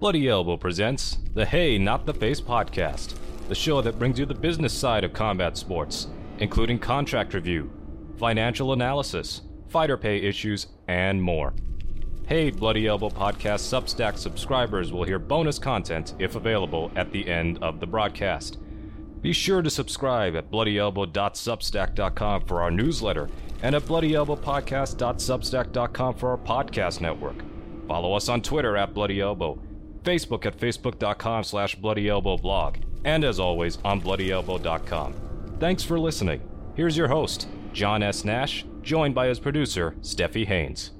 Bloody Elbow presents the Hey Not the Face podcast, the show that brings you the business side of combat sports, including contract review, financial analysis, fighter pay issues, and more. Hey Bloody Elbow podcast Substack subscribers will hear bonus content if available at the end of the broadcast. Be sure to subscribe at bloodyelbow.substack.com for our newsletter and at bloodyelbowpodcast.substack.com for our podcast network. Follow us on Twitter at Bloody Elbow, Facebook at facebook.com slash bloodyelbowblog, and as always on bloodyelbow.com. Thanks for listening. Here's your host, John S. Nash, joined by his producer, Steffi Haynes.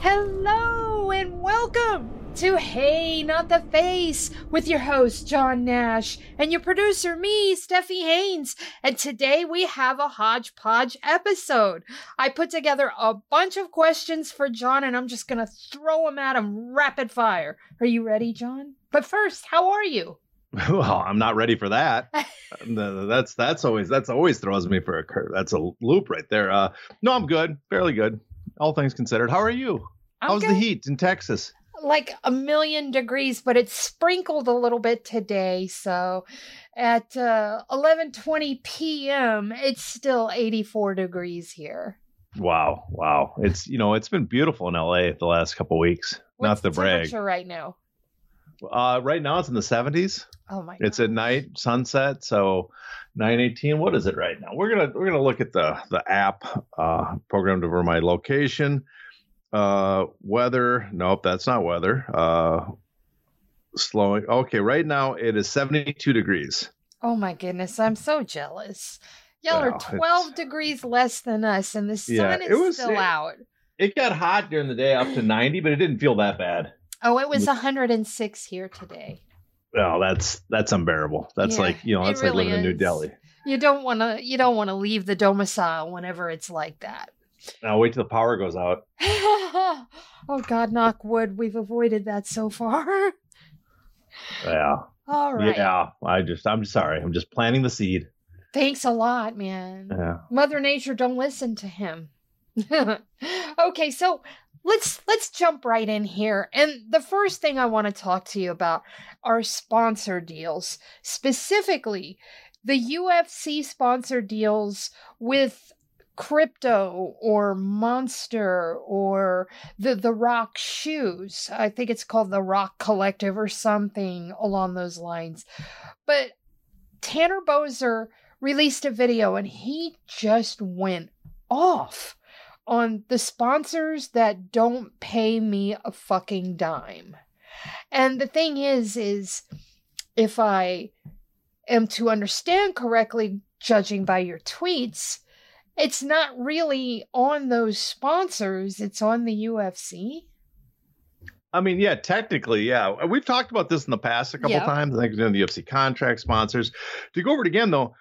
Hello and welcome to Hey Not the Face with your host John Nash and your producer me, Steffi Haynes. And today we have a hodgepodge episode. I put together a bunch of questions for John and I'm just gonna throw them at him rapid fire. Are you ready, John? But first, how are you? Well, I'm not ready for that. that's that's always that's always throws me for a curve. That's a loop right there. Uh, no, I'm good, fairly good, all things considered. How are you? I'm How's good. the heat in Texas? Like a million degrees, but it's sprinkled a little bit today. So at uh, 11:20 p.m., it's still 84 degrees here. Wow, wow. It's you know it's been beautiful in LA the last couple weeks. What's Not the brag. temperature right now? Uh, right now it's in the 70s. Oh my! It's at night, sunset. So 918. What is it right now? We're gonna we're gonna look at the the app uh, programmed over my location. Uh, weather. Nope, that's not weather. Uh, slowing. Okay, right now it is 72 degrees. Oh my goodness! I'm so jealous. Y'all Well, are 12 degrees less than us, and the sun Yeah, is it was- still it- out. It got hot during the day up to 90, but it didn't feel that bad. Oh, it was 106 here today. Well, that's that's unbearable. That's Yeah, like you know, that's really like living in New. Delhi. You don't want to. You don't want to leave the domicile whenever it's like that. Now wait till the power goes out. oh God, knock wood. We've avoided that so far. Yeah, All right. yeah. I just I'm sorry. I'm just planting the seed. Thanks a lot, man. Yeah. Mother Nature don't listen to him. okay, so let's let's jump right in here. And the first thing I want to talk to you about are sponsor deals. Specifically, the UFC sponsor deals with crypto or monster or the the rock shoes i think it's called the rock collective or something along those lines but tanner boser released a video and he just went off on the sponsors that don't pay me a fucking dime. And the thing is is if I am to understand correctly judging by your tweets, it's not really on those sponsors, it's on the UFC. I mean, yeah, technically, yeah. We've talked about this in the past a couple Yeah. times. I think it's in the UFC contract sponsors. To go over it again, though,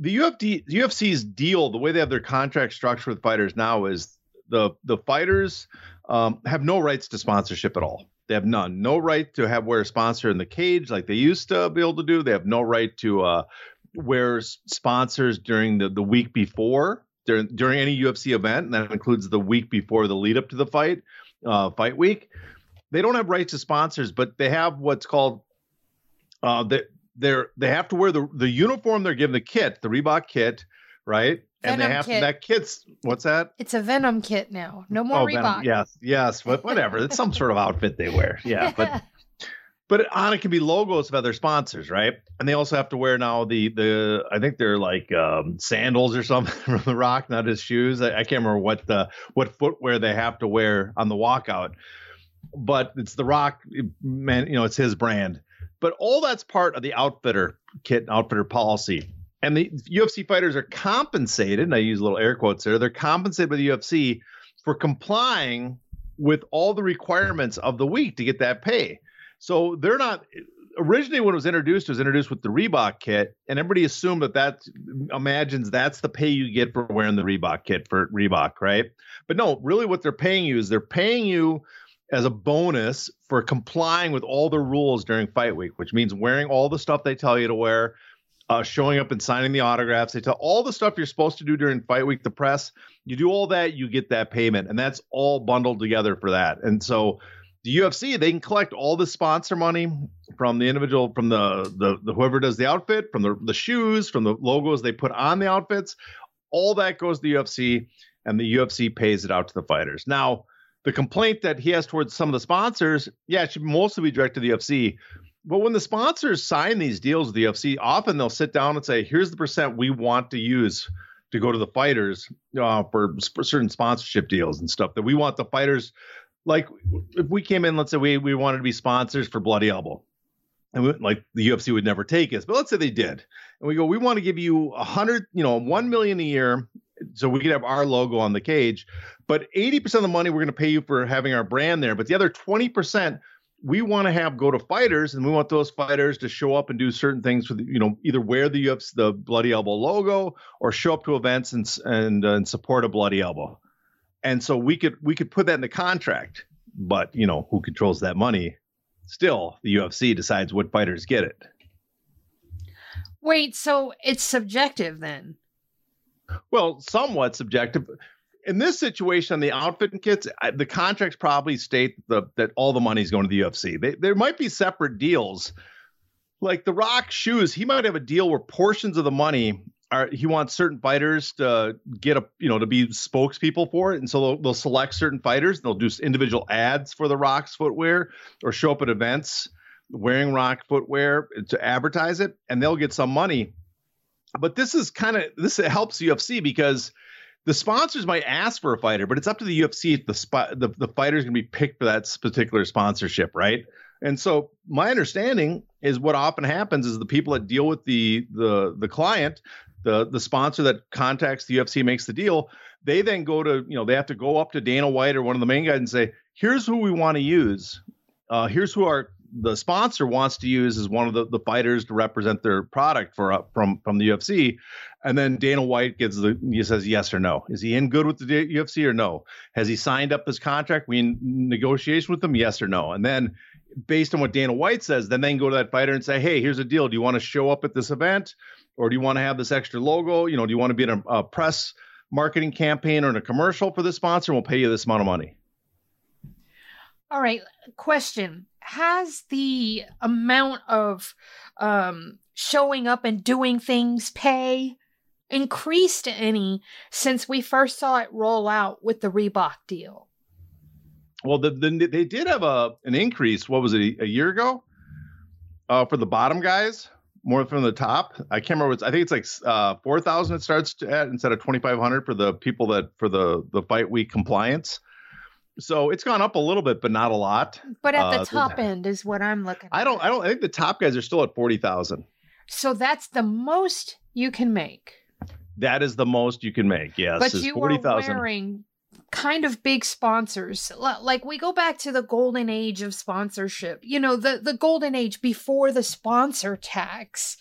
the UFC, UFC's deal, the way they have their contract structure with fighters now is the the fighters um, have no rights to sponsorship at all. They have none. No right to have wear a sponsor in the cage like they used to be able to do. They have no right to uh, wear sponsors during the, the week before during during any UFC event, and that includes the week before the lead up to the fight, uh, fight week they don't have rights to sponsors, but they have what's called uh they they're they have to wear the the uniform they're given the kit, the Reebok kit, right? and they have kit. to that kit's what's that? It's a Venum kit now. No more Venum. Reebok. Yes, yes, but whatever. it's some sort of outfit they wear. Yeah, but but on it can be logos of other sponsors, right? And they also have to wear now the the I think they're like um, sandals or something from the Rock, not his shoes. I, I can't remember what the what footwear they have to wear on the walkout, but it's the Rock, man. You know, it's his brand. But all that's part of the outfitter kit, and outfitter policy. And the UFC fighters are compensated, and I use little air quotes there. They're compensated by the UFC for complying with all the requirements of the week to get that pay. So they're not originally when it was introduced, it was introduced with the Reebok kit, and everybody assumed that that imagines that's the pay you get for wearing the Reebok kit for Reebok, right? But no, really, what they're paying you is they're paying you as a bonus for complying with all the rules during fight week, which means wearing all the stuff they tell you to wear, uh, showing up and signing the autographs. They tell all the stuff you're supposed to do during fight week, the press. You do all that, you get that payment, and that's all bundled together for that. And so the UFC they can collect all the sponsor money from the individual, from the the, the whoever does the outfit, from the the shoes, from the logos they put on the outfits. All that goes to the UFC, and the UFC pays it out to the fighters. Now, the complaint that he has towards some of the sponsors, yeah, it should mostly be directed to the UFC. But when the sponsors sign these deals with the UFC, often they'll sit down and say, "Here's the percent we want to use to go to the fighters uh, for, for certain sponsorship deals and stuff that we want the fighters." Like if we came in, let's say we we wanted to be sponsors for Bloody Elbow, and we, like the UFC would never take us, but let's say they did, and we go, we want to give you a hundred, you know, one million a year, so we could have our logo on the cage, but eighty percent of the money we're going to pay you for having our brand there, but the other twenty percent we want to have go to fighters and we want those fighters to show up and do certain things with you know either wear the UFC the bloody elbow logo or show up to events and and, uh, and support a bloody elbow and so we could we could put that in the contract but you know who controls that money still the UFC decides what fighters get it wait so it's subjective then well somewhat subjective in this situation, on the outfit and kits, the contracts probably state the, that all the money is going to the UFC. They, there might be separate deals, like the Rock shoes. He might have a deal where portions of the money are he wants certain fighters to get a you know to be spokespeople for it, and so they'll, they'll select certain fighters. They'll do individual ads for the Rock's footwear or show up at events wearing Rock footwear to advertise it, and they'll get some money. But this is kind of this helps UFC because the sponsors might ask for a fighter, but it's up to the UFC if the spot the, the fighter's gonna be picked for that particular sponsorship, right? And so my understanding is what often happens is the people that deal with the the the client, the the sponsor that contacts the UFC makes the deal, they then go to, you know, they have to go up to Dana White or one of the main guys and say, here's who we want to use. Uh, here's who our the sponsor wants to use as one of the, the fighters to represent their product for uh, from from the UFC, and then Dana White gives the he says yes or no. Is he in good with the UFC or no? Has he signed up his contract? We in negotiation with him? Yes or no? And then based on what Dana White says, then they can go to that fighter and say, hey, here's a deal. Do you want to show up at this event, or do you want to have this extra logo? You know, do you want to be in a, a press marketing campaign or in a commercial for this sponsor? And we'll pay you this amount of money. All right. Question Has the amount of um, showing up and doing things pay increased any since we first saw it roll out with the Reebok deal? Well, the, the, they did have a an increase. What was it a year ago? Uh, for the bottom guys, more from the top. I can't remember. I think it's like uh, four thousand. It starts at instead of twenty five hundred for the people that for the the fight week compliance. So it's gone up a little bit, but not a lot. But at the uh, top end is what I'm looking. I don't. I don't. I think the top guys are still at forty thousand. So that's the most you can make. That is the most you can make. Yes, but you 40, are 000. wearing kind of big sponsors. Like we go back to the golden age of sponsorship. You know, the the golden age before the sponsor tax.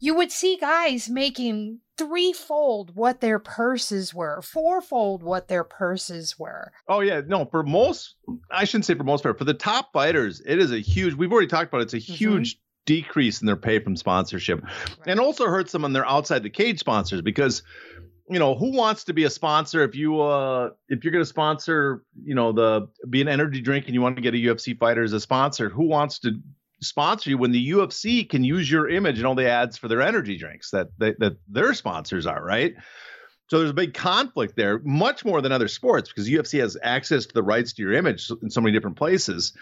You would see guys making threefold what their purses were, fourfold what their purses were. Oh yeah, no, for most I shouldn't say for most part, for the top fighters, it is a huge we've already talked about it, it's a mm-hmm. huge decrease in their pay from sponsorship. Right. And also hurts them on their outside the cage sponsors because you know who wants to be a sponsor? If you uh if you're going to sponsor you know the be an energy drink and you want to get a UFC fighter as a sponsor who wants to sponsor you when the UFC can use your image in all the ads for their energy drinks that that, that their sponsors are right? So there's a big conflict there much more than other sports because UFC has access to the rights to your image in so many different places.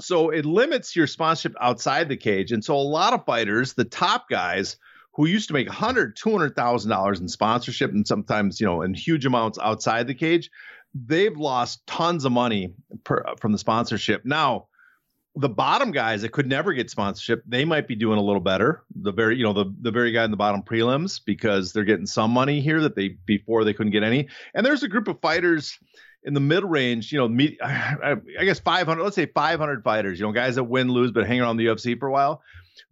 So it limits your sponsorship outside the cage. And so a lot of fighters the top guys who used to make 100 200000 dollars in sponsorship and sometimes you know in huge amounts outside the cage they've lost tons of money per, uh, from the sponsorship. Now the bottom guys that could never get sponsorship they might be doing a little better. The very you know the, the very guy in the bottom prelims because they're getting some money here that they before they couldn't get any. And there's a group of fighters in the mid range, you know, me, I, I guess 500, let's say 500 fighters, you know, guys that win, lose, but hang around the UFC for a while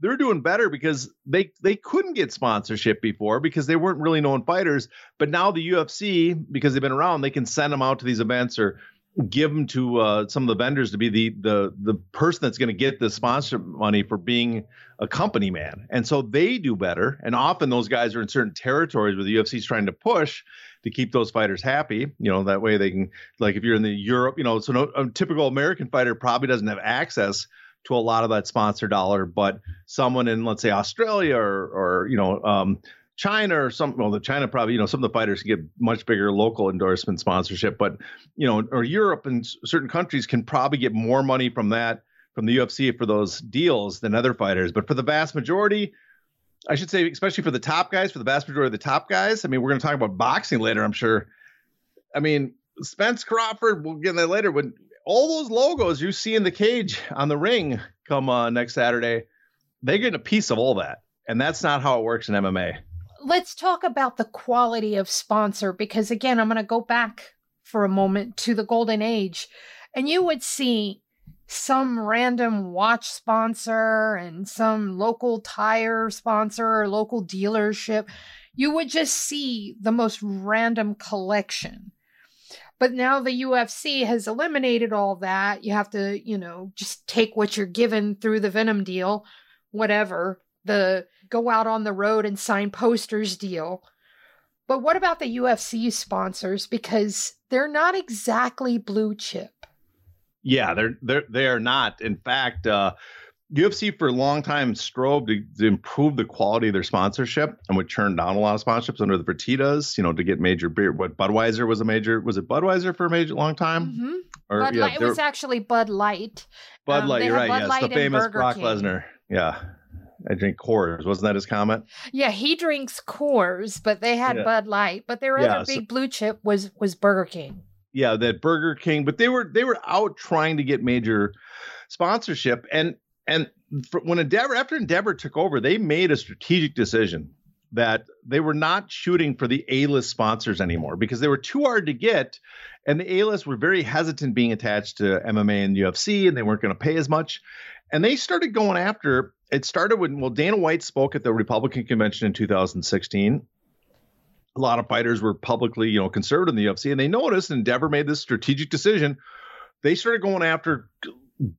they're doing better because they they couldn't get sponsorship before because they weren't really known fighters. But now the UFC, because they've been around, they can send them out to these events or give them to uh, some of the vendors to be the the the person that's going to get the sponsor money for being a company man, and so they do better. And often those guys are in certain territories where the UFC is trying to push to keep those fighters happy. You know that way they can like if you're in the Europe, you know, so no, a typical American fighter probably doesn't have access to a lot of that sponsor dollar, but someone in let's say Australia or or you know um, China or some, well, the China probably, you know, some of the fighters can get much bigger local endorsement sponsorship, but, you know, or Europe and certain countries can probably get more money from that, from the UFC for those deals than other fighters. But for the vast majority, I should say, especially for the top guys, for the vast majority of the top guys, I mean, we're going to talk about boxing later, I'm sure. I mean, Spence Crawford, we'll get that later. When all those logos you see in the cage on the ring come uh, next Saturday, they're get a piece of all that. And that's not how it works in MMA let's talk about the quality of sponsor because again, I'm going to go back for a moment to the golden age and you would see some random watch sponsor and some local tire sponsor or local dealership. You would just see the most random collection. But now the UFC has eliminated all that. You have to, you know, just take what you're given through the Venum deal, whatever. The go out on the road and sign posters deal. But what about the UFC sponsors? Because they're not exactly blue chip. Yeah, they're they're they are not. In fact, uh, UFC for a long time strove to, to, improve the quality of their sponsorship and would turn down a lot of sponsorships under the Fertittas, you know, to get major beer. What Budweiser was a major was it Budweiser for a major long time? Mm-hmm. Or Bud yeah, Light, it was actually Bud Light. Bud um, Light, you're right. Bud yes, Light the famous Brock Lesnar. Yeah. I drink Coors. Wasn't that his comment? Yeah, he drinks Coors, but they had yeah. Bud Light. But their yeah, other big so, blue chip was was Burger King. Yeah, that Burger King. But they were they were out trying to get major sponsorship, and and when Endeavor after Endeavor took over, they made a strategic decision that they were not shooting for the A-list sponsors anymore because they were too hard to get, and the A-list were very hesitant being attached to MMA and UFC, and they weren't going to pay as much. And they started going after it started when well Dana White spoke at the Republican convention in 2016. A lot of fighters were publicly, you know, conservative in the UFC, and they noticed And Endeavor made this strategic decision. They started going after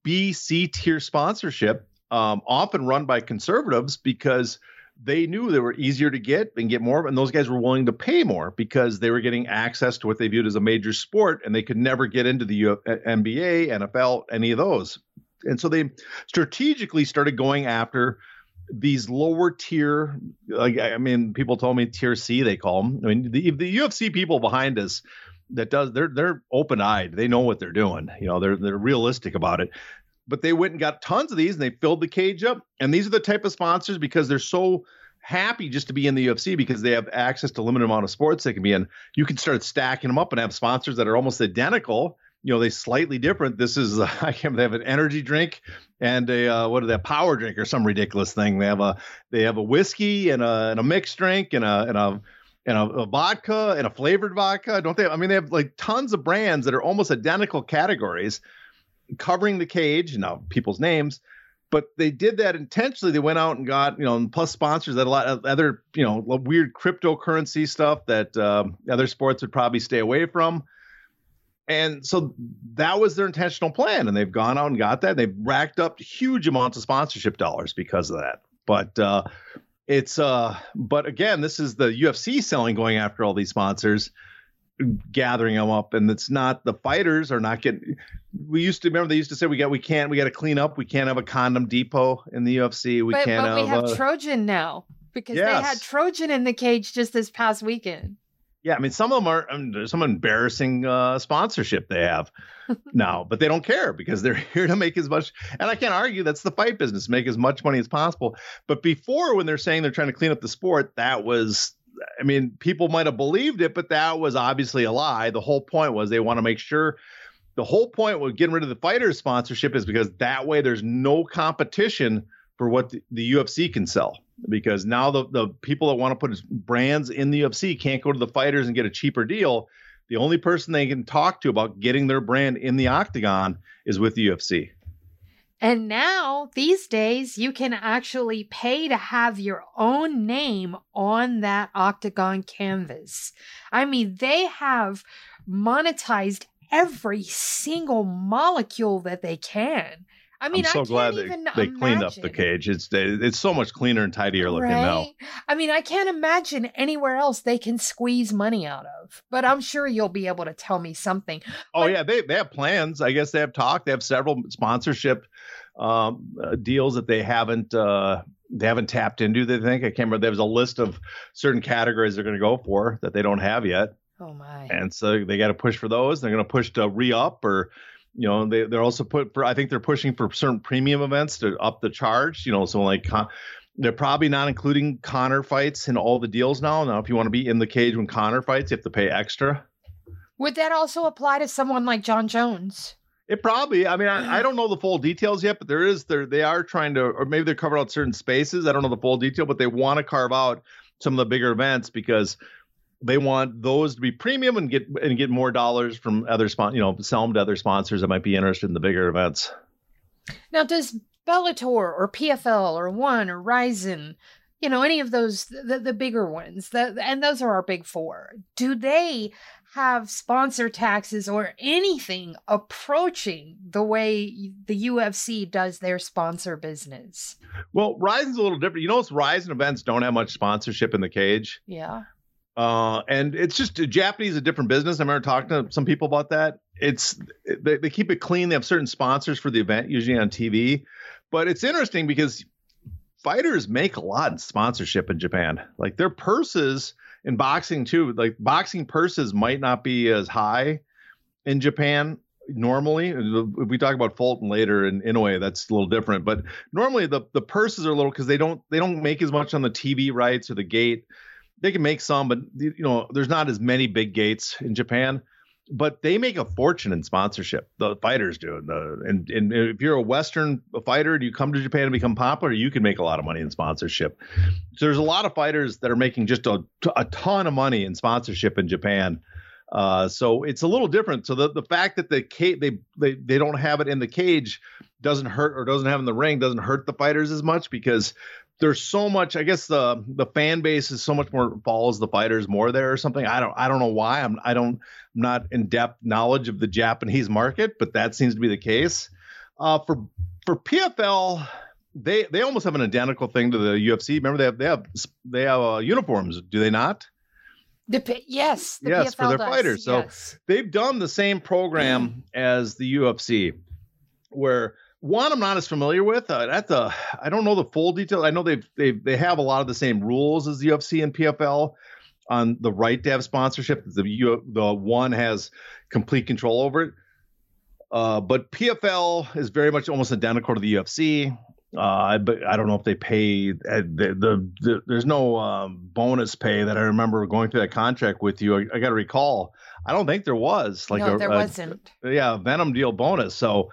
B, C tier sponsorship, um, often run by conservatives, because they knew they were easier to get and get more, and those guys were willing to pay more because they were getting access to what they viewed as a major sport, and they could never get into the U- eh, NBA, NFL, any of those. And so they strategically started going after these lower tier like i mean people told me tier c they call them i mean the, the ufc people behind us that does they're they're open-eyed. They know what they're doing. You know they're they're realistic about it but they went and got tons of these and they filled the cage up and these are the type of sponsors because they're so happy just to be in the UFC because they have access to limited amount of sports they can be in. You can start stacking them up and have sponsors that are almost identical you know they slightly different. This is uh, I can't. They have an energy drink and a uh, what are they? A power drink or some ridiculous thing. They have a they have a whiskey and a and a mixed drink and a and a and a, a, vodka and a flavored vodka. Don't they? I mean, they have like tons of brands that are almost identical categories covering the cage. Now, people's names, but they did that intentionally. They went out and got, you know, plus sponsors that a lot of other, you know, weird cryptocurrency stuff that uh, other sports would probably stay away from. And so that was their intentional plan. And they've gone out and got that. They've racked up huge amounts of sponsorship dollars because of that. But uh, it's, uh, but again, this is the UFC selling going after all these sponsors, gathering them up. And it's not the fighters are not getting, we used to remember they used to say, we got, we can't, we got to clean up. We can't have a condom depot in the UFC. We but, can't but have, we have a, Trojan now because yes. they had Trojan in the cage just this past weekend. Yeah, I mean, some of them are um, some embarrassing uh, sponsorship they have now, but they don't care because they're here to make as much. And I can't argue that's the fight business, make as much money as possible. But before, when they're saying they're trying to clean up the sport, that was, I mean, people might have believed it, but that was obviously a lie. The whole point was they want to make sure. The whole point with getting rid of the fighters sponsorship is because that way there's no competition for what the, the UFC can sell because now the, the people that want to put brands in the UFC can't go to the fighters and get a cheaper deal. The only person they can talk to about getting their brand in the octagon is with the UFC. And now, these days, you can actually pay to have your own name on that octagon canvas. I mean, they have monetized every single molecule that they can. I mean, I'm so glad they, they cleaned up the cage. It's it's so much cleaner and tidier looking now. I mean, I can't imagine anywhere else they can squeeze money out of. But I'm sure you'll be able to tell me something. Oh But- yeah, they they have plans. I guess they have talk. They have several sponsorship um, uh, deals that they haven't uh, they haven't tapped into. They think I can't remember. There's a list of certain categories they're going to go for that they don't have yet, Oh my. and so they got to push for those. They're going to push to re up or. You know, they they're also put for. I think they're pushing for certain premium events to up the charge. You know, so like Con- they're probably not including Conor fights in all the deals now. Now, if you want to be in the cage when Conor fights, you have to pay extra. Would that also apply to someone like Jon Jones? It probably. I mean, I, I don't know the full details yet, but there is there they are trying to, or maybe they're covering out certain spaces. I don't know the full detail, but they want to carve out some of the bigger events because they want those to be premium and get and get more dollars from other spon, you know, sell them to other sponsors that might be interested in the bigger events. Now, does Bellator or PFL or One or Rizin, you know, any of those the, the bigger ones, the, and those are our big four, do they have sponsor taxes or anything approaching the way the UFC does their sponsor business? Well, Rizin's a little different. You notice Rizin events don't have much sponsorship in the cage. Yeah. Uh, and it's just Japanese a different business. I remember talking to some people about that. It's they, they keep it clean. They have certain sponsors for the event, usually on TV. But it's interesting because fighters make a lot in sponsorship in Japan. Like their purses in boxing too. Like boxing purses might not be as high in Japan normally. If we talk about Fulton later and Inoue, that's a little different. But normally the the purses are a little because they don't they don't make as much on the TV rights or the gate they can make some, but you know, there's not as many big gates in Japan. But they make a fortune in sponsorship. The fighters do. The, and, and if you're a Western fighter and you come to Japan and become popular, you can make a lot of money in sponsorship. So there's a lot of fighters that are making just a, a ton of money in sponsorship in Japan. Uh, so it's a little different. So the, the fact that the cage they, they they don't have it in the cage doesn't hurt or doesn't have in the ring doesn't hurt the fighters as much because there's so much i guess the the fan base is so much more follows the fighters more there or something. I don't i don't know why. I'm i don't i'm not in depth knowledge of the japanese market but that seems to be the case. Uh for for pfl they they almost have an identical thing to the ufc remember they have they have they have uh, uniforms do they not? The P- yes, the Yes, for their does, fighters. So- yes. they've done the same program as the UFC, where one I'm not as familiar with. Uh, that's a I don't know the full detail. I know they've they they have a lot of the same rules as the UFC and PFL on the right to have sponsorship. The U, the one has complete control over it. Uh, but PFL is very much almost identical to the UFC. Uh, but I don't know if they pay uh, the, the, the there's no um, bonus pay that I remember going through that contract with you. I, I got to recall. I don't think there was like no, a, there a- wasn't. yeah, Venum deal bonus. So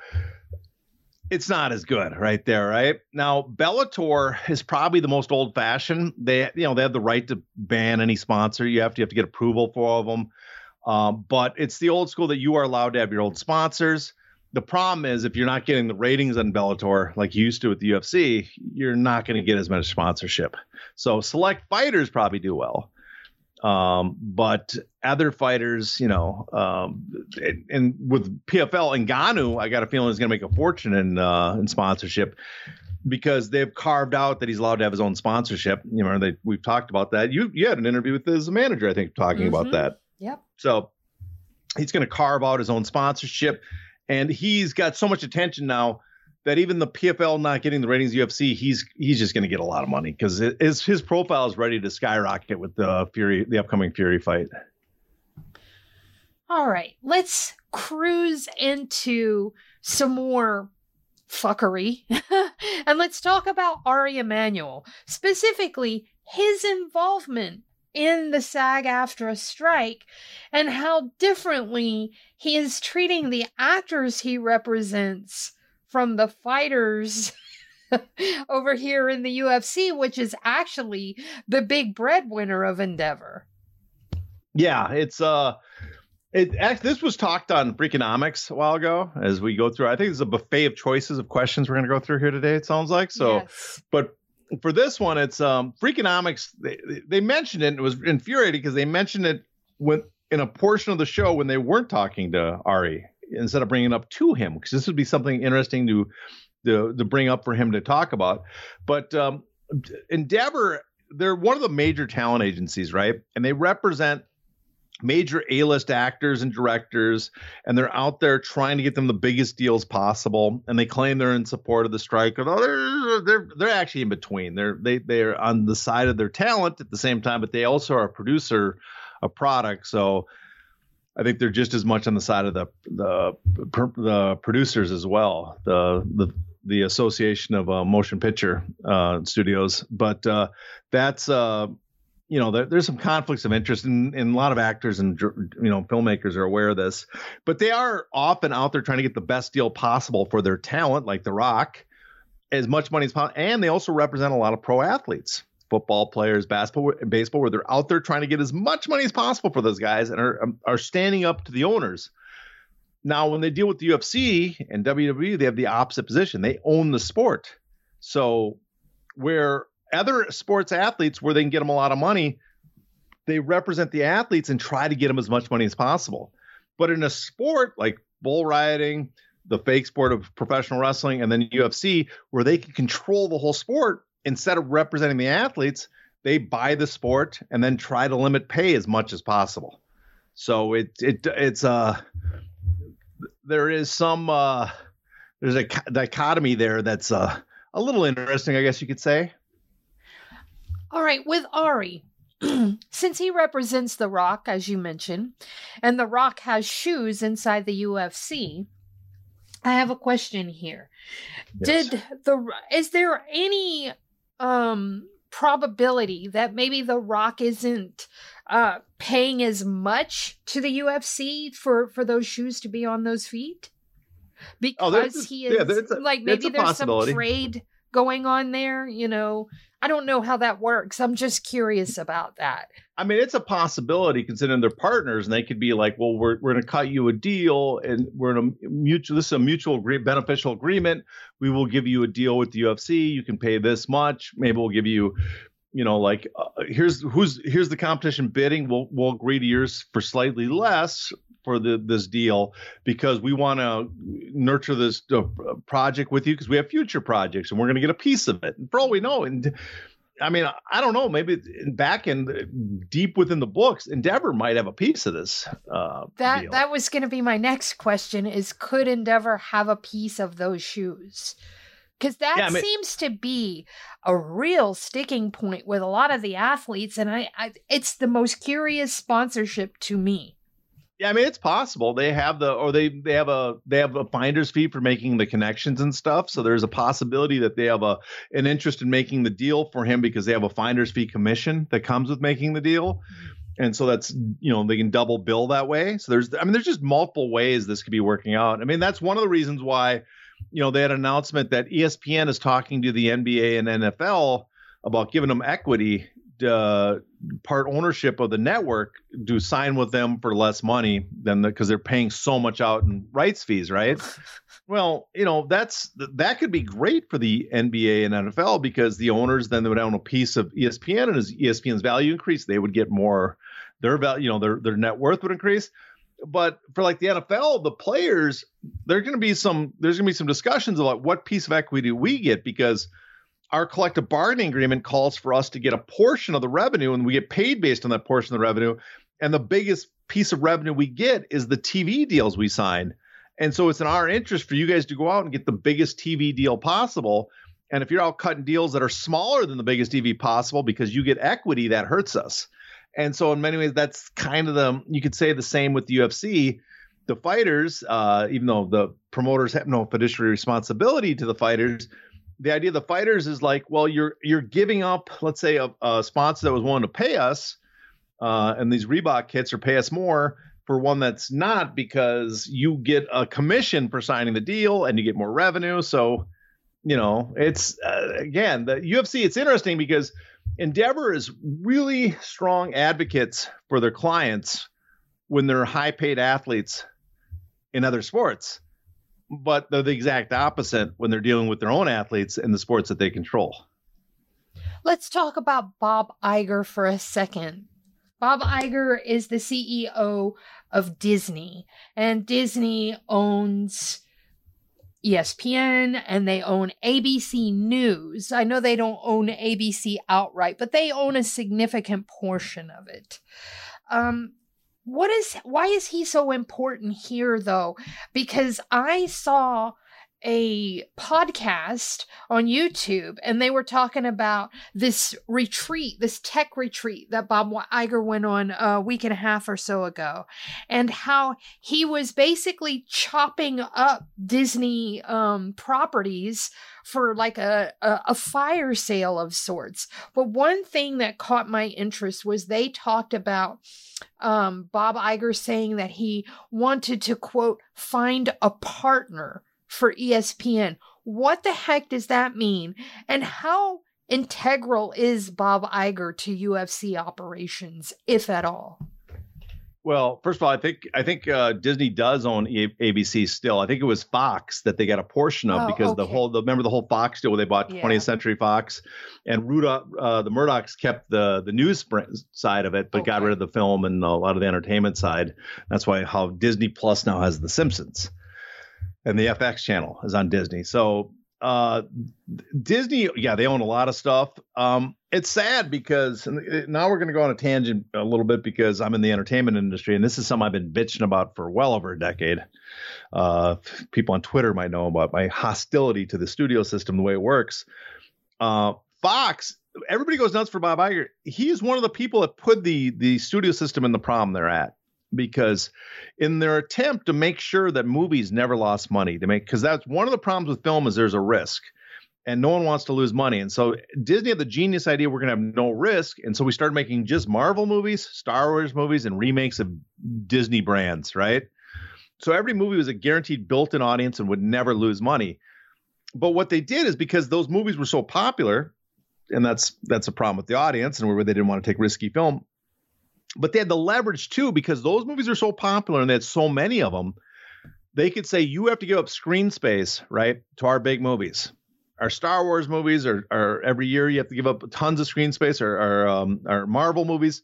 it's not as good right there, right? Now, Bellator is probably the most old fashioned. They, you know, they have the right to ban any sponsor. You have to you have to get approval for all of them. Um, but it's the old school that you are allowed to have your old sponsors. The problem is if you're not getting the ratings on Bellator like you used to with the UFC, you're not going to get as much sponsorship. So select fighters probably do well. Um, but other fighters, you know, um, and, and with PFL and Ngannou, I got a feeling he's going to make a fortune in uh, in sponsorship because they've carved out that he's allowed to have his own sponsorship. You know, they, we've talked about that. You you had an interview with his manager, I think, talking Mhm. about that. Yep. So he's going to carve out his own sponsorship, and he's got so much attention now that even the PFL not getting the ratings UFC, he's he's just going to get a lot of money because his his profile is ready to skyrocket with the Fury, the upcoming Fury fight. All right, let's cruise into some more fuckery. and let's talk about Ari Emanuel, specifically his involvement in the SAG AFTRA strike and how differently he is treating the actors he represents from the fighters over here in the UFC, which is actually the big breadwinner of Endeavor. Yeah, it's uh it actually this was talked on Freakonomics a while ago as we go through. I think it's a buffet of choices of questions we're going to go through here today. It sounds like so. Yes. But for this one, it's um Freakonomics. They, they mentioned it. And it was infuriating because they mentioned it when in a portion of the show when they weren't talking to Ari instead of bringing it up to him because this would be something interesting to to, to bring up for him to talk about. But um, Endeavor, they're one of the major talent agencies, right? And they represent major A-list actors and directors, and they're out there trying to get them the biggest deals possible. And they claim they're in support of the strike, they're they're they're actually in between. They're they they're on the side of their talent at the same time, but they also are a producer of product. So I think they're just as much on the side of the the the producers as well. The the the Association of uh, Motion Picture uh, Studios, but uh, that's uh, you know there, there's some conflicts of interest, and, and a lot of actors and you know filmmakers are aware of this, but they are often out there trying to get the best deal possible for their talent, like The Rock, as much money as possible, and they also represent a lot of pro athletes football players, basketball, baseball, where they're out there trying to get as much money as possible for those guys and are um, are standing up to the owners. Now, when they deal with the UFC and WWE, they have the opposite position. They own the sport. So, where other sports athletes, where they can get them a lot of money, they represent the athletes and try to get them as much money as possible. But in a sport like bull riding, the fake sport of professional wrestling, and then UFC, where they can control the whole sport instead of representing the athletes, they buy the sport and then try to limit pay as much as possible. So it it it's uh there is some uh, there's a dichotomy there that's uh, a little interesting, I guess you could say. All right, with Ari, since he represents The Rock, as you mentioned, and The Rock has shoes inside the UFC, I have a question here. Yes. Did the is there any um probability that maybe The Rock isn't uh, paying as much to the UFC for for those shoes to be on those feet? Oh, because oh, he is yeah, a, like maybe there's some trade going on there. You know, I don't know how that works. I'm just curious about that. I mean, it's a possibility considering they're partners, and they could be like, "Well, we're we're going to cut you a deal, and we're in a mutual this is a mutual agree- beneficial agreement. We will give you a deal with the UFC. You can pay this much. Maybe we'll give you." You know, like uh, here's who's here's the competition bidding. We'll we'll agree to yours for slightly less for the this deal because we want to nurture this uh, project with you because we have future projects and we're going to get a piece of it. And for all we know, and I mean, I don't know, maybe back in deep within the books, Endeavor might have a piece of this. Uh, that deal. that was going to be my next question: is could Endeavor have a piece of those shoes? Because that yeah, I mean, seems to be a real sticking point with a lot of the athletes and I, I, it's the most curious sponsorship to me. Yeah i mean it's possible. They have the or they they have a they have a finder's fee for making the connections and stuff so there's a possibility that they have a an interest in making the deal for him because they have a finder's fee commission that comes with making the deal. And so that's you know they can double bill that way. So there's i mean there's just multiple ways this could be working out. I mean that's one of the reasons why you know, they had an announcement that ESPN is talking to the NBA and NFL about giving them equity, uh, part ownership of the network, to sign with them for less money than because the, they're paying so much out in rights fees, right? well, you know, that's that could be great for the NBA and NFL because the owners then they would own a piece of ESPN, and as ESPN's value increased, they would get more. Their value, you know, their their net worth would increase but for like the NFL, the players, there's going to be some there's going to be some discussions about what piece of equity we get because our collective bargaining agreement calls for us to get a portion of the revenue and we get paid based on that portion of the revenue. And the biggest piece of revenue we get is the TV deals we sign. And so it's in our interest for you guys to go out and get the biggest TV deal possible. And if you're out cutting deals that are smaller than the biggest TV possible because you get equity, that hurts us. And so in many ways, that's kind of the you could say the same with the UFC. The fighters, uh, even though the promoters have no fiduciary responsibility to the fighters, the idea of the fighters is like, well, you're you're giving up, let's say, a, a sponsor that was willing to pay us, uh, and these Reebok kits or pay us more for one that's not because you get a commission for signing the deal and you get more revenue. So, you know, it's uh, again the UFC. It's interesting because Endeavor is really strong advocates for their clients when they're high paid athletes in other sports, but they're the exact opposite when they're dealing with their own athletes in the sports that they control. Let's talk about Bob Iger for a second. Bob Iger is the CEO of Disney, and Disney owns ESPN and they own ABC News. I know they don't own ABC outright, but they own a significant portion of it. Um, what is why is he so important here though? Because I saw a podcast on YouTube and they were talking about this retreat, this tech retreat that Bob Iger went on a week and a half or so ago, and how he was basically chopping up Disney um, properties for like a, a, a fire sale of sorts. But one thing that caught my interest was they talked about um, Bob Iger saying that he wanted to quote find a partner for ESPN. What the heck does that mean? And how integral is Bob Iger to UFC operations, if at all? Well, first of all, I think I think uh, Disney does own a- ABC still. I think it was Fox that they got a portion of Oh, because the whole the, remember the whole Fox deal where they bought 20th Yeah. Century Fox, and Rudolph, uh, the Murdochs kept the the news side of it, but got rid of the film and a lot of the entertainment side. That's why how Disney Plus now has The Simpsons, and the FX channel is on Disney. So uh, Disney, yeah, they own a lot of stuff. Um, it's sad because now we're going to go on a tangent a little bit because I'm in the entertainment industry, and this is something I've been bitching about for well over a decade. Uh, people on Twitter might know about my hostility to the studio system, the way it works. Uh, Fox, everybody goes nuts for Bob Iger. He is one of the people that put the the studio system in the problem they're at because in their attempt to make sure that movies never lost money to make because that's one of the problems with film is there's a risk and no one wants to lose money. And so disney had the genius idea we're going to have no risk. And so we started making just marvel movies star wars movies and remakes of disney brands right? So every movie was a guaranteed built-in audience and would never lose money. But what they did is because those movies were so popular and that's that's a problem with the audience and where they didn't want to take risky film but they had the leverage too because those movies are so popular and they had so many of them they could say you have to give up screen space right to our big movies. Our star wars movies are, every year you have to give up tons of screen space or, or um, our marvel movies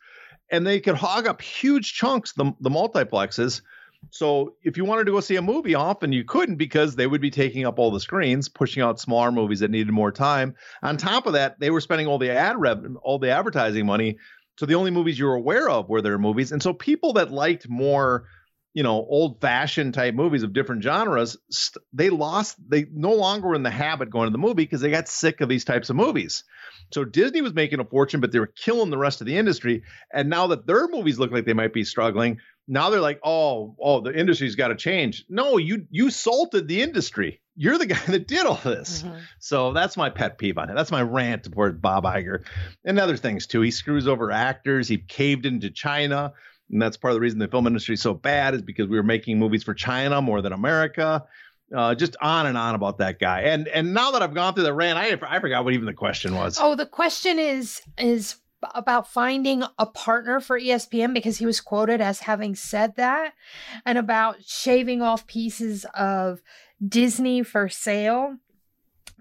and they could hog up huge chunks the, the multiplexes. So if you wanted to go see a movie often you couldn't because they would be taking up all the screens pushing out smaller movies that needed more time. On top of that they were spending all the ad revenue all the advertising money so the only movies you were aware of were their movies. And so people that liked more, you know, old fashioned type movies of different genres, st- they lost, they no longer were in the habit going to the movie because they got sick of these types of movies. So Disney was making a fortune, but they were killing the rest of the industry. And now that their movies look like they might be struggling, now they're like, oh, oh, the industry's got to change. No, you you salted the industry. You're the guy that did all this. Mhm. So that's my pet peeve on it. That's my rant toward Bob Iger and other things too. He screws over actors. He caved into China. And that's part of the reason the film industry is so bad is because we were making movies for China more than America. Uh, just on and on about that guy. And and now that I've gone through the rant, I I forgot what even the question was. Oh, the question is is about finding a partner for ESPN because he was quoted as having said that and about shaving off pieces of Disney for sale.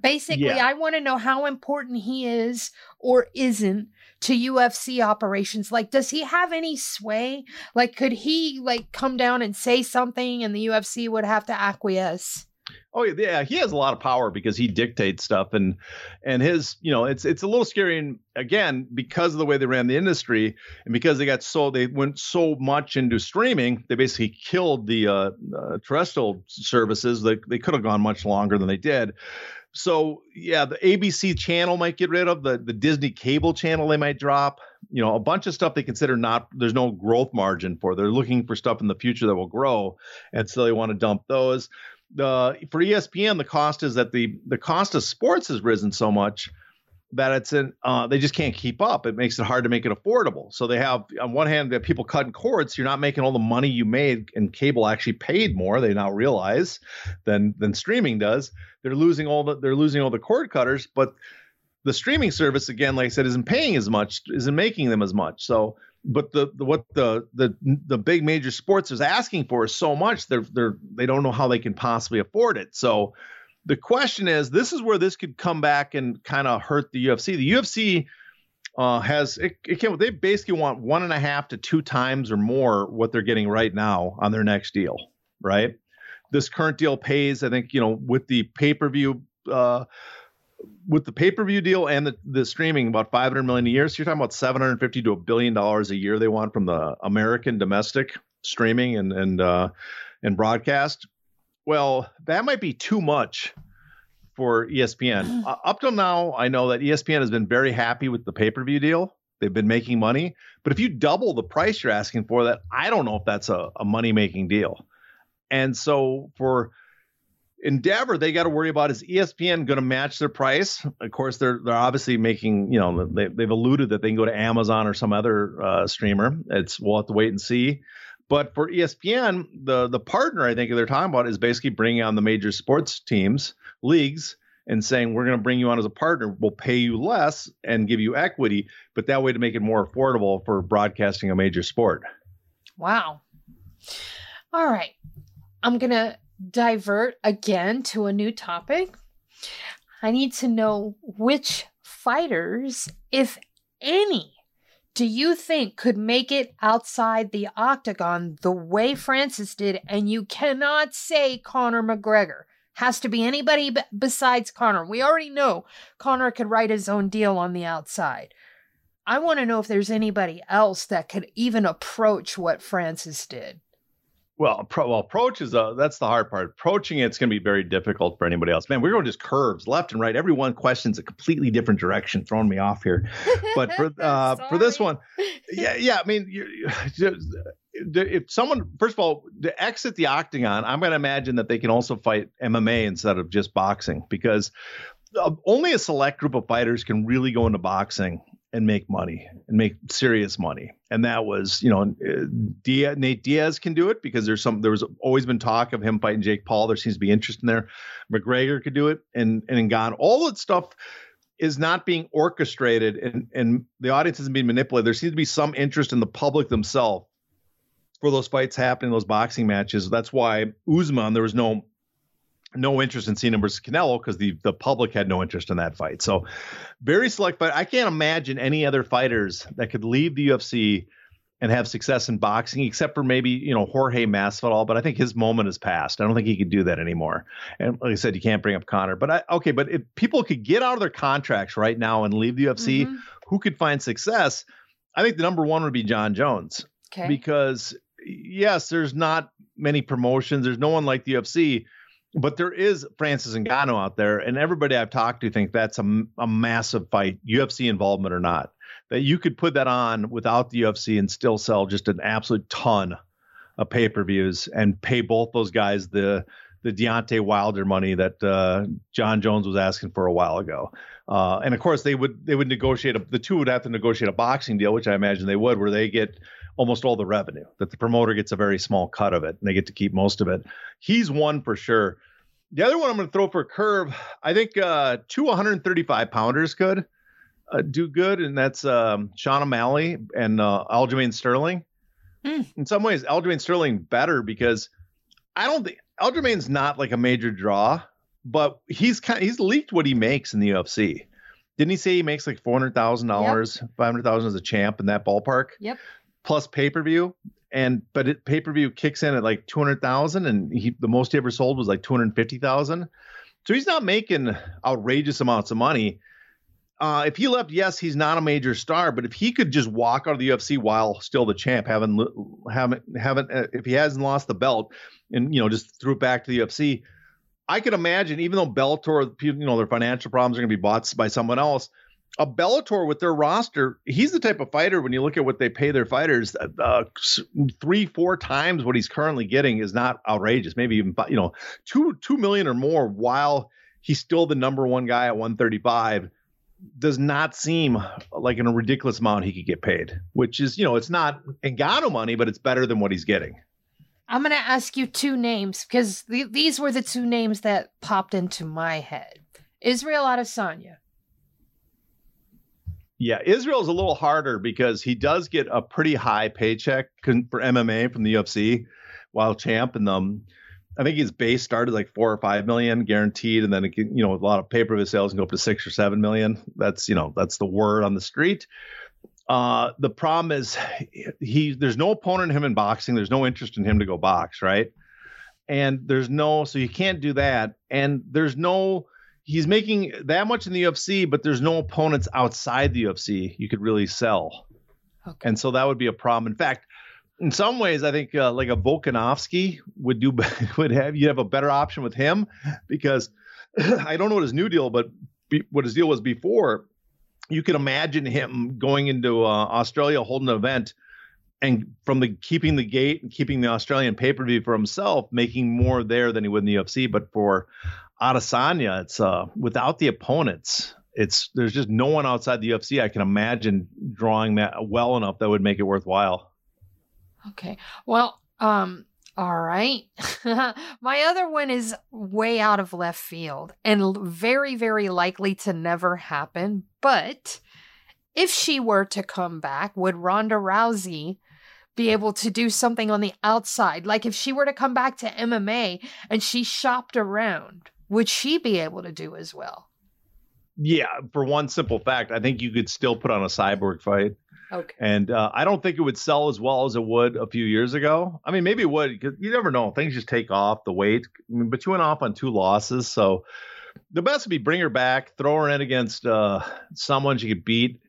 Basically, Yeah. I want to know how important he is or isn't to UFC operations. Like does he have any sway? Like could he like come down and say something and the UFC would have to acquiesce? Oh yeah, he has a lot of power because he dictates stuff and and his, you know, it's it's a little scary and again, because of the way they ran the industry and because they got so they went so much into streaming, they basically killed the uh, uh terrestrial services. They they could have gone much longer than they did. So yeah, the ABC channel might get rid of the the Disney cable channel they might drop. You know, a bunch of stuff they consider not there's no growth margin for. They're looking for stuff in the future that will grow, and so they want to dump those the for ESPN, the cost is that the the cost of sports has risen so much that it's in uh, they just can't keep up. It makes it hard to make it affordable. So they have on one hand they have people cutting cords. You're not making all the money you made, and cable actually paid more. They now realize than than streaming does. They're losing all the they're losing all the cord cutters, but the streaming service again, like I said, isn't paying as much, isn't making them as much. So but the, the what the the the big major sports is asking for is so much they're they're they don't know how they can possibly afford it. So the question is, this is where this could come back and kind of hurt the UFC. The UFC uh, has it, it can they basically want one and a half to two times or more what they're getting right now on their next deal, right? This current deal pays, I think, you know, with the pay per view. Uh, with the pay-per-view deal and the, the streaming about 500 million a year. So you're talking about 750 to a billion dollars a year they want from the american domestic streaming and and uh and broadcast. Well that might be too much for espn uh, up till now i know that espn has been very happy with the pay-per-view deal. They've been making money. But if you double the price you're asking for that i don't know if that's a, a money making deal. And so for Endeavor, they got to worry about is ESPN going to match their price? Of course, they're they're obviously making you know they they've alluded that they can go to Amazon or some other uh, streamer. It's we'll have to wait and see. But for ESPN, the the partner I think they're talking about is basically bringing on the major sports teams, leagues, and saying we're going to bring you on as a partner. We'll pay you less and give you equity, but that way to make it more affordable for broadcasting a major sport. Wow. All right. I'm going to divert again to a new topic. I need to know which fighters, if any, do you think could make it outside the octagon the way Francis did? And you cannot say Conor McGregor. Has to be anybody b- besides Conor. We already know Conor could write his own deal on the outside. I want to know if there's anybody else that could even approach what Francis did. Well, pro, well, approach is a, that's the hard part. Approaching it's going to be very difficult for anybody else. Man, we're going just curves left and right. Every one question's a completely different direction, throwing me off here. But for uh, for this one, yeah, yeah. I mean, you, you, if someone first of all to exit the octagon, I'm going to imagine that they can also fight MMA instead of just boxing because uh, only a select group of fighters can really go into boxing and make money and make serious money. And that was, you know, uh, Diaz, Nate Diaz can do it because there's some, there was always been talk of him fighting Jake Paul. There seems to be interest in there. McGregor could do it and, and Ngannou. All that stuff is not being orchestrated and, and the audience isn't being manipulated. There seems to be some interest in the public themselves for those fights happening, those boxing matches. That's why Usman, there was no no interest in seeing him versus Canelo because the the public had no interest in that fight. So very select fight. I can't imagine any other fighters that could leave the UFC and have success in boxing, except for maybe you know Jorge Masvidal. But I think his moment has passed. I don't think he could do that anymore. And like I said, you can't bring up Conor. But I, okay, but if people could get out of their contracts right now and leave the UFC, mm-hmm. who could find success? I think the number one would be Jon Jones. Okay. Because yes, there's not many promotions. There's no one like the UFC but there is Francis Ngannou out there, and everybody I've talked to think that's a, a massive fight, UFC involvement or not. That you could put that on without the UFC and still sell just an absolute ton of pay per views and pay both those guys the the Deontay Wilder money that uh, Jon Jones was asking for a while ago. Uh, and of course, they would they would negotiate a, the two would have to negotiate a boxing deal, which I imagine they would, where they get almost all the revenue. That the promoter gets a very small cut of it, and they get to keep most of it. He's one for sure. The other one I'm going to throw for a curve. I think uh, two 135 pounders could uh, do good, and that's um, Sean O'Malley and uh, Aljamain Sterling. Mm. In some ways, Aljamain Sterling better because I don't think Aljamain's not like a major draw, but he's kind of, he's leaked what he makes in the UFC. Didn't he say he makes like four hundred thousand dollars, five hundred thousand as a champ in that ballpark? Yep. Plus pay per view, and but pay per view kicks in at like two hundred thousand, and he the most he ever sold was like two hundred fifty thousand. So he's not making outrageous amounts of money. Uh, if he left, yes, he's not a major star, but if he could just walk out of the UFC while still the champ, haven't haven't haven't uh, if he hasn't lost the belt, and you know just threw it back to the UFC, I could imagine, even though Bellator, you know, their financial problems are going to be bought by someone else. A Bellator with their roster, he's the type of fighter. When you look at what they pay their fighters, uh, uh three, four times what he's currently getting is not outrageous. Maybe even you know two two million or more, while he's still the number one guy at 135 does not seem like in a ridiculous amount he could get paid, which is, you know, it's not Ngannou money, but it's better than what he's getting. I'm going to ask you two names because th- these were the two names that popped into my head Israel Adesanya. Yeah, Israel's a little harder because he does get a pretty high paycheck for MMA from the UFC while champ. And um, I think his base started like four or five million guaranteed, and then it can, you know, a lot of pay per view sales can go up to six or seven million. That's you know, that's the word on the street. Uh, the problem is he there's no opponent in him in boxing. There's no interest in him to go box, right? And there's no so you can't do that. And there's no he's making that much in the UFC, but there's no opponents outside the UFC you could really sell. Okay. And so that would be a problem. In fact, in some ways, I think uh, like a Volkanovski would do would have you have a better option with him because I don't know what his new deal, but be, what his deal was before. You can imagine him going into uh, Australia, holding an event, and from the keeping the gate and keeping the Australian pay per view for himself, making more there than he would in the UFC. But for Adesanya, it's uh, without the opponents. It's there's just no one outside the UFC I can imagine drawing that well enough that would make it worthwhile. Okay. Well, um, all right. My other one is way out of left field and very, very likely to never happen. But if she were to come back, would Ronda Rousey be able to do something on the outside? Like if she were to come back to MMA and she shopped around, would she be able to do as well? Yeah, for one simple fact, I think you could still put on a cyborg fight. Okay. And uh, I don't think it would sell as well as it would a few years ago. I mean, maybe it would because you never know. Things just take off the weight. I mean, but you went off on two losses, so the best would be bring her back, throw her in against uh, someone she could beat,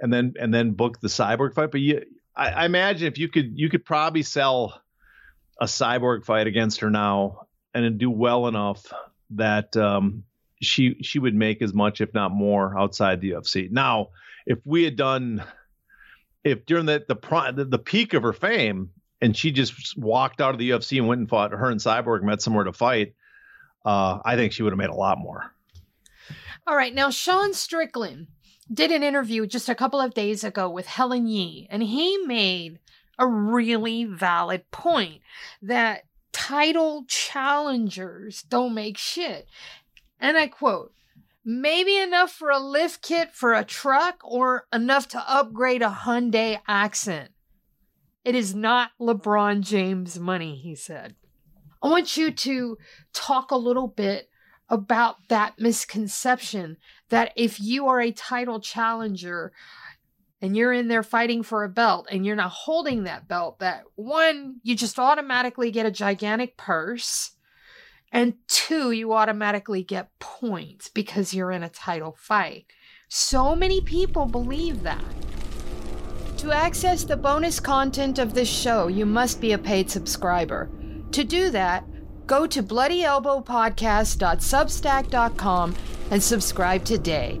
and then and then book the cyborg fight. But you, I, I imagine if you could, you could probably sell a cyborg fight against her now and do well enough that um, she she would make as much, if not more, outside the UFC. Now, if we had done if during the the, the the peak of her fame and she just walked out of the UFC and went and fought her and Cyborg met somewhere to fight, uh, I think she would have made a lot more. All right, now Sean Strickland did an interview just a couple of days ago with Helen Yee, and he made a really valid point that title challengers don't make shit. And I quote, maybe enough for a lift kit for a truck or enough to upgrade a Hyundai accent. It is not LeBron James money, he said. I want you to talk a little bit about that misconception that if you are a title challenger and you're in there fighting for a belt and you're not holding that belt, that one, you just automatically get a gigantic purse and two, you automatically get points because you're in a title fight. So many people believe that. To access the bonus content of this show, you must be a paid subscriber. To do that, go to bloodyelbowpodcast.substack.com and subscribe today.